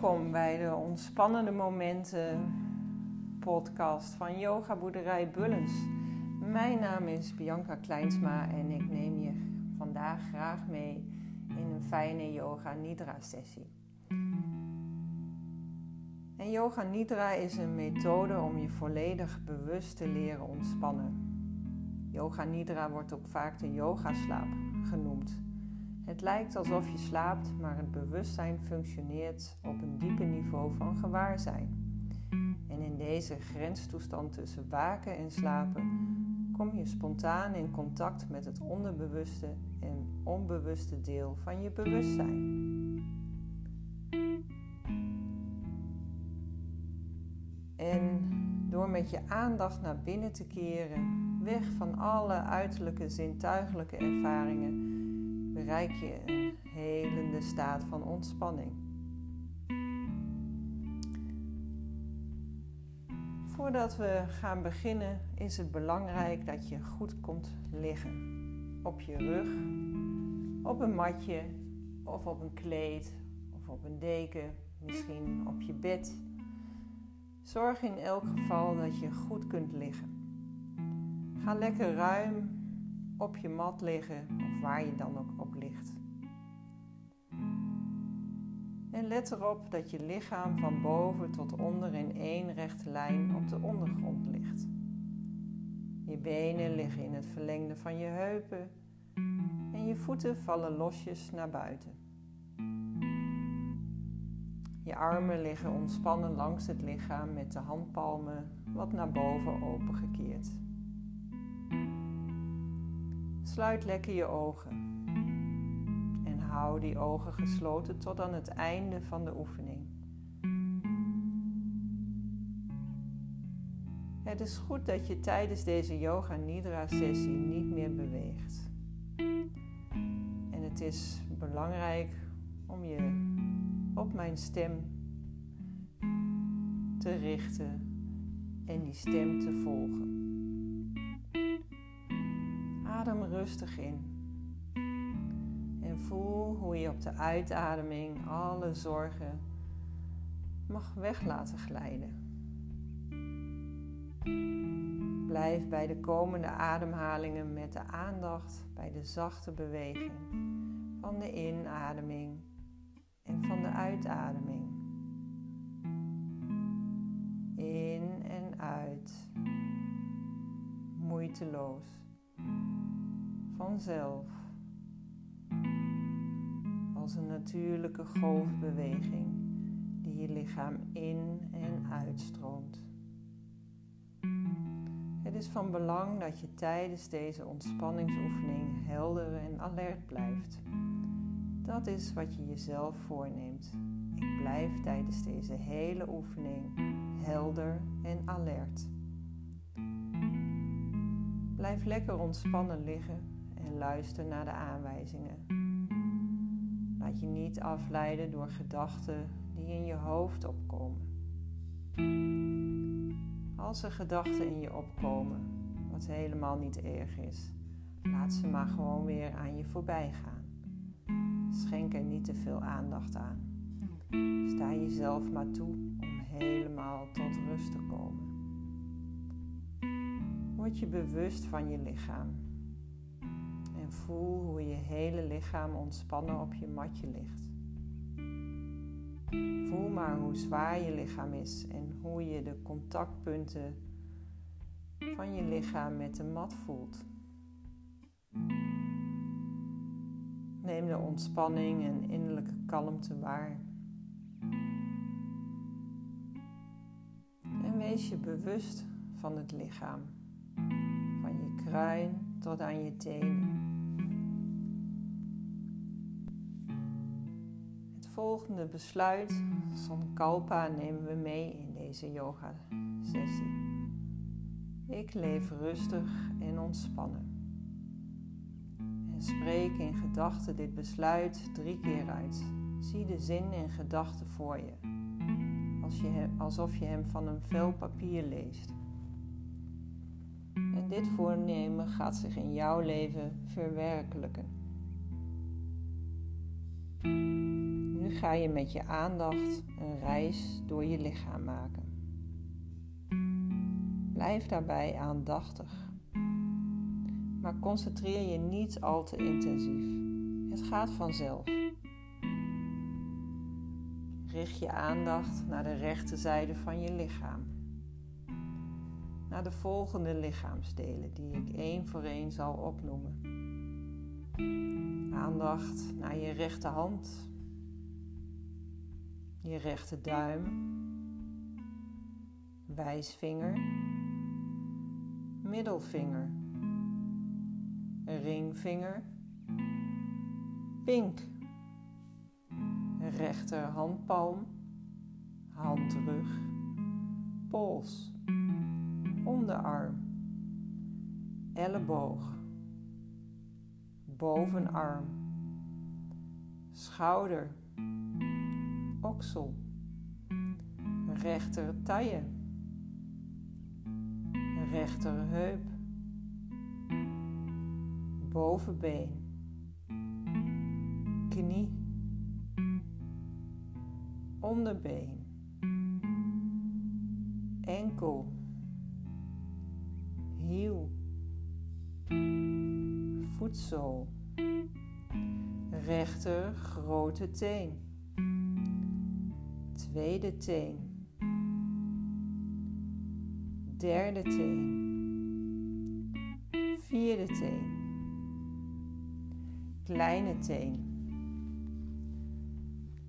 Welkom bij de Ontspannende Momenten podcast van Yoga Boerderij Bullens. Mijn naam is Bianca Kleinsma en ik neem je vandaag graag mee in een fijne Yoga Nidra sessie. En Yoga Nidra is een methode om je volledig bewust te leren ontspannen. Yoga Nidra wordt ook vaak de yogaslaap genoemd. Het lijkt alsof je slaapt, maar het bewustzijn functioneert op een diepe niveau van gewaarzijn. En in deze grenstoestand tussen waken en slapen kom je spontaan in contact met het onderbewuste en onbewuste deel van je bewustzijn. En door met je aandacht naar binnen te keren, weg van alle uiterlijke zintuigelijke ervaringen, bereik je een helende staat van ontspanning. Voordat we gaan beginnen is het belangrijk dat je goed komt liggen. Op je rug, op een matje of op een kleed of op een deken, misschien op je bed. Zorg in elk geval dat je goed kunt liggen. Ga lekker ruim op je mat liggen of waar je dan ook Let erop dat je lichaam van boven tot onder in één rechte lijn op de ondergrond ligt. Je benen liggen in het verlengde van je heupen en je voeten vallen losjes naar buiten. Je armen liggen ontspannen langs het lichaam met de handpalmen wat naar boven opengekeerd. Sluit lekker je ogen. Hou die ogen gesloten tot aan het einde van de oefening. Het is goed dat je tijdens deze Yoga Nidra sessie niet meer beweegt. En het is belangrijk om je op mijn stem te richten en die stem te volgen. Adem rustig in. Voel hoe je op de uitademing alle zorgen mag weg laten glijden. Blijf bij de komende ademhalingen met de aandacht bij de zachte beweging van de inademing en van de uitademing. In en uit. Moeiteloos vanzelf als een natuurlijke golfbeweging die je lichaam in en uitstroomt. Het is van belang dat je tijdens deze ontspanningsoefening helder en alert blijft. Dat is wat je jezelf voorneemt. Ik blijf tijdens deze hele oefening helder en alert. Blijf lekker ontspannen liggen en luister naar de aanwijzingen. Laat je niet afleiden door gedachten die in je hoofd opkomen. Als er gedachten in je opkomen, wat helemaal niet erg is, laat ze maar gewoon weer aan je voorbij gaan. Schenk er niet te veel aandacht aan. Sta jezelf maar toe om helemaal tot rust te komen. Word je bewust van je lichaam en voel hoe je hele lichaam ontspannen op je matje ligt. Voel maar hoe zwaar je lichaam is en hoe je de contactpunten van je lichaam met de mat voelt. Neem de ontspanning en innerlijke kalmte waar. En wees je bewust van het lichaam, van je kruin tot aan je tenen. Volgende besluit, Sankalpa, nemen we mee in deze yoga sessie. Ik leef rustig en ontspannen. En spreek in gedachten dit besluit drie keer uit. Zie de zin in gedachten voor je, als je alsof je hem van een vel papier leest. En dit voornemen gaat zich in jouw leven verwerkelijken ga je met je aandacht een reis door je lichaam maken. Blijf daarbij aandachtig, maar concentreer je niet al te intensief. Het gaat vanzelf. Richt je aandacht naar de rechterzijde van je lichaam. Naar de volgende lichaamsdelen die ik één voor één zal opnoemen. Aandacht naar je rechterhand, je rechterduim, wijsvinger, middelvinger, ringvinger, pink. Rechterhandpalm, handrug, pols, onderarm, elleboog, bovenarm, schouder, oksel, rechter taille, rechterheup, bovenbeen, knie. Onderbeen, enkel, hiel, voetzool, rechter grote teen, tweede teen, derde teen, vierde teen, kleine teen.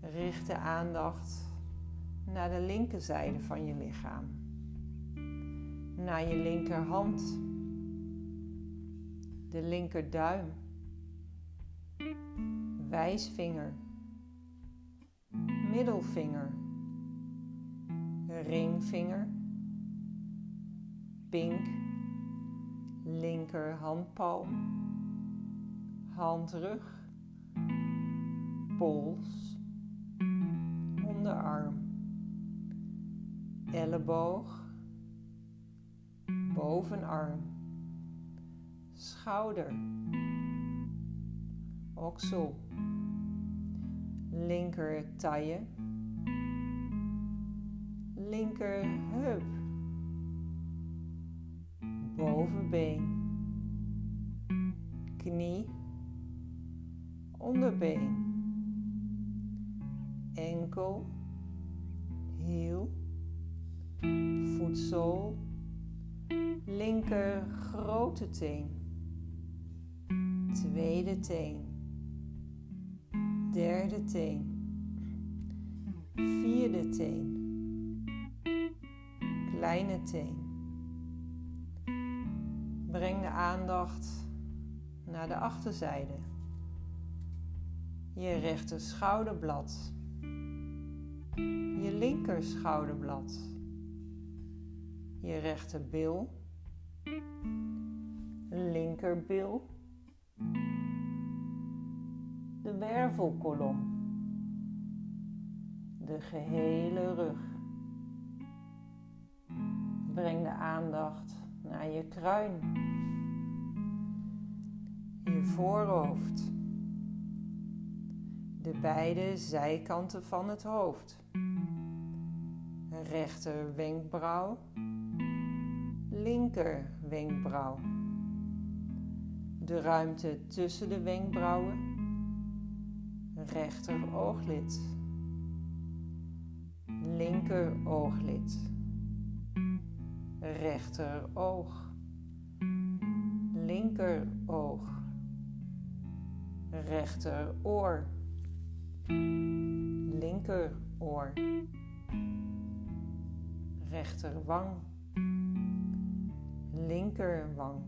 Richt de aandacht naar de linkerzijde van je lichaam. Naar je linkerhand, de linkerduim, wijsvinger, middelvinger, ringvinger, pink, linkerhandpalm, handrug, pols. Onderarm, elleboog, bovenarm, schouder, oksel, linker taille, linker heup, bovenbeen, knie, onderbeen. Enkel, hiel, voetzool, linker grote teen, tweede teen, derde teen, vierde teen, kleine teen. Breng de aandacht naar de achterzijde. Je rechter schouderblad je linker schouderblad, je rechterbil, linkerbil, de wervelkolom, de gehele rug. Breng de aandacht naar je kruin, je voorhoofd. De beide zijkanten van het hoofd. Rechter wenkbrauw, linker wenkbrauw. De ruimte tussen de wenkbrauwen, rechter ooglid, linker ooglid, rechter oog, linker oog, rechter oor linkeroor, rechterwang, linkerwang,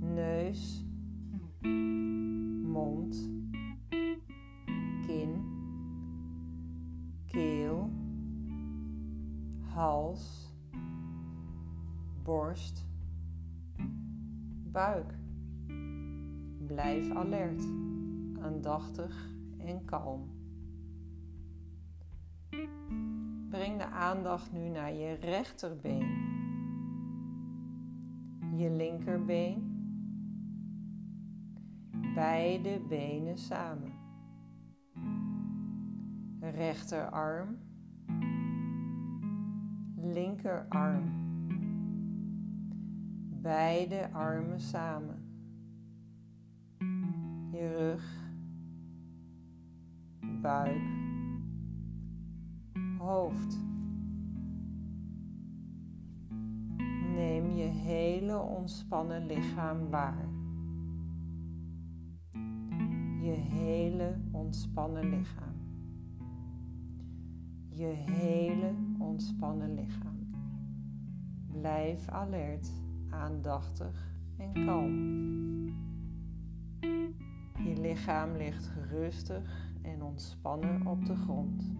neus, mond, kin, keel, hals, borst, buik. Blijf alert, aandachtig en kalm. Breng de aandacht nu naar je rechterbeen, je linkerbeen, beide benen samen, Rechterarm, linkerarm. Beide armen samen. Je rug, buik, hoofd. Neem je hele ontspannen lichaam waar. Je hele ontspannen lichaam. Je hele ontspannen lichaam. Blijf alert, aandachtig en kalm. Je lichaam ligt gerustig en ontspannen op de grond.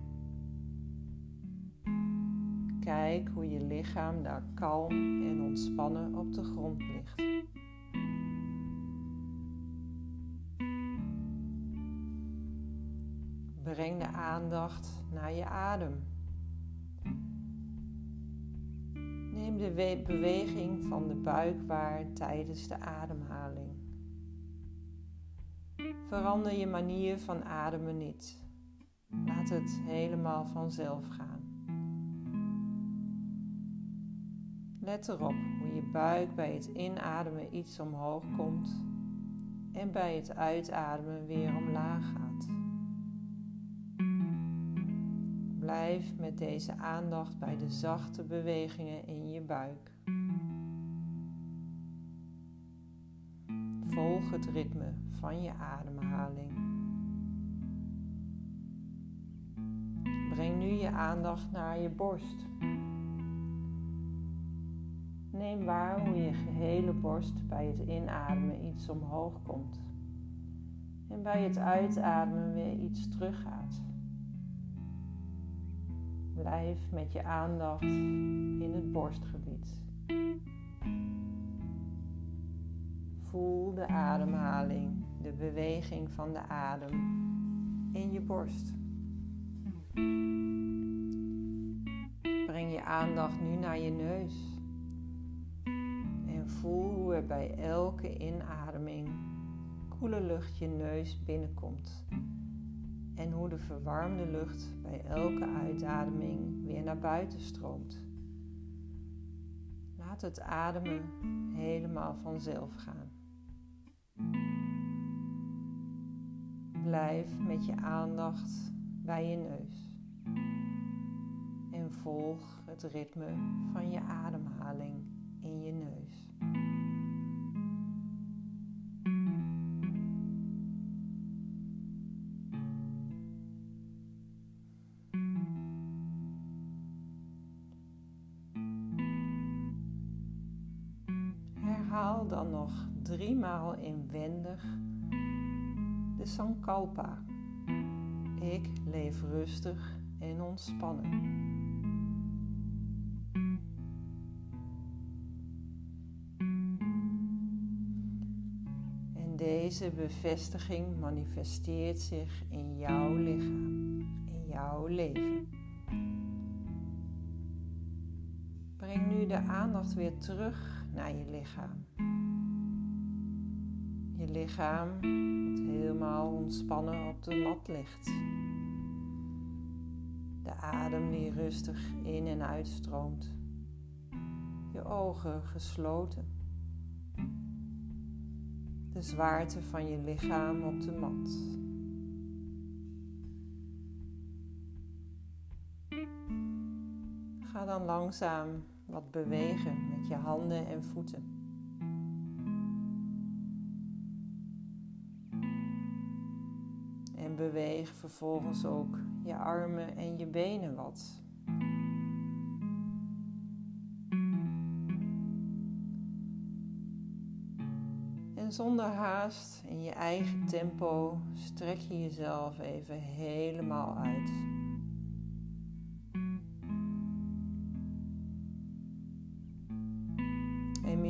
Kijk hoe je lichaam daar kalm en ontspannen op de grond ligt. Breng de aandacht naar je adem. De beweging van de buik waar tijdens de ademhaling. Verander je manier van ademen niet. Laat het helemaal vanzelf gaan. Let erop hoe je buik bij het inademen iets omhoog komt en bij het uitademen weer omlaag gaat. Blijf met deze aandacht bij de zachte bewegingen in je buik. Volg het ritme van je ademhaling. Breng nu je aandacht naar je borst. Neem waar hoe je gehele borst bij het inademen iets omhoog komt en bij het uitademen weer iets teruggaat. Blijf met je aandacht in het borstgebied. Voel de ademhaling, de beweging van de adem in je borst. Breng je aandacht nu naar je neus. En voel hoe er bij elke inademing koele lucht je neus binnenkomt. En hoe de verwarmde lucht bij elke uitademing weer naar buiten stroomt. Laat het ademen helemaal vanzelf gaan. Blijf met je aandacht bij je neus en volg het ritme van je ademhaling in je neus. Inwendig de Sankalpa. Ik leef rustig en ontspannen. En deze bevestiging manifesteert zich in jouw lichaam, in jouw leven. Breng nu de aandacht weer terug naar je lichaam. Lichaam dat helemaal ontspannen op de mat ligt. De adem die rustig in en uitstroomt. Je ogen gesloten. De zwaarte van je lichaam op de mat. Ga dan langzaam wat bewegen met je handen en voeten. Vervolgens ook je armen en je benen wat. En zonder haast, in je eigen tempo, strek je jezelf even helemaal uit.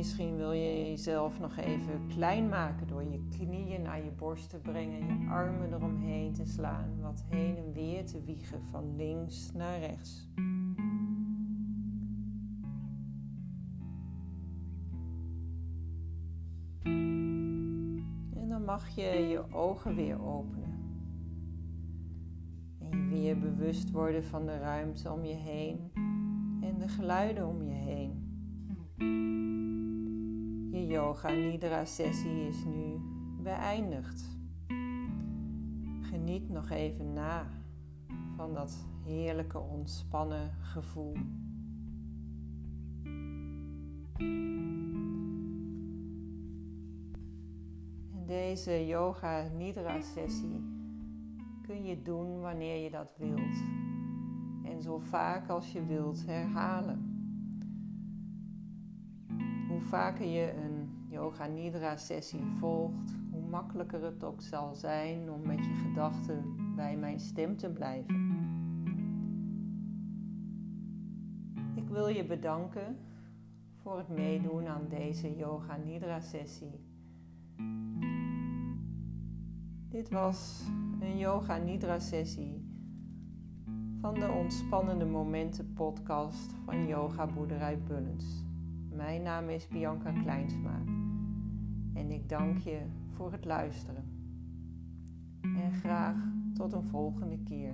Misschien wil je jezelf nog even klein maken door je knieën naar je borst te brengen, je armen eromheen te slaan, wat heen en weer te wiegen van links naar rechts. En dan mag je je ogen weer openen. En je weer bewust worden van de ruimte om je heen en de geluiden om je heen. Yoga nidra sessie is nu beëindigd. Geniet nog even na van dat heerlijke ontspannen gevoel. Deze yoga nidra sessie kun je doen wanneer je dat wilt. En zo vaak als je wilt herhalen. Hoe vaker je een yoga nidra sessie volgt, hoe makkelijker het ook zal zijn om met je gedachten bij mijn stem te blijven. Ik wil je bedanken voor het meedoen aan deze yoga nidra sessie. Dit was een yoga nidra sessie van de Ontspannende Momenten podcast van Yoga Boerderij Bullens. Mijn naam is Bianca Kleinsma en ik dank je voor het luisteren. En graag tot een volgende keer.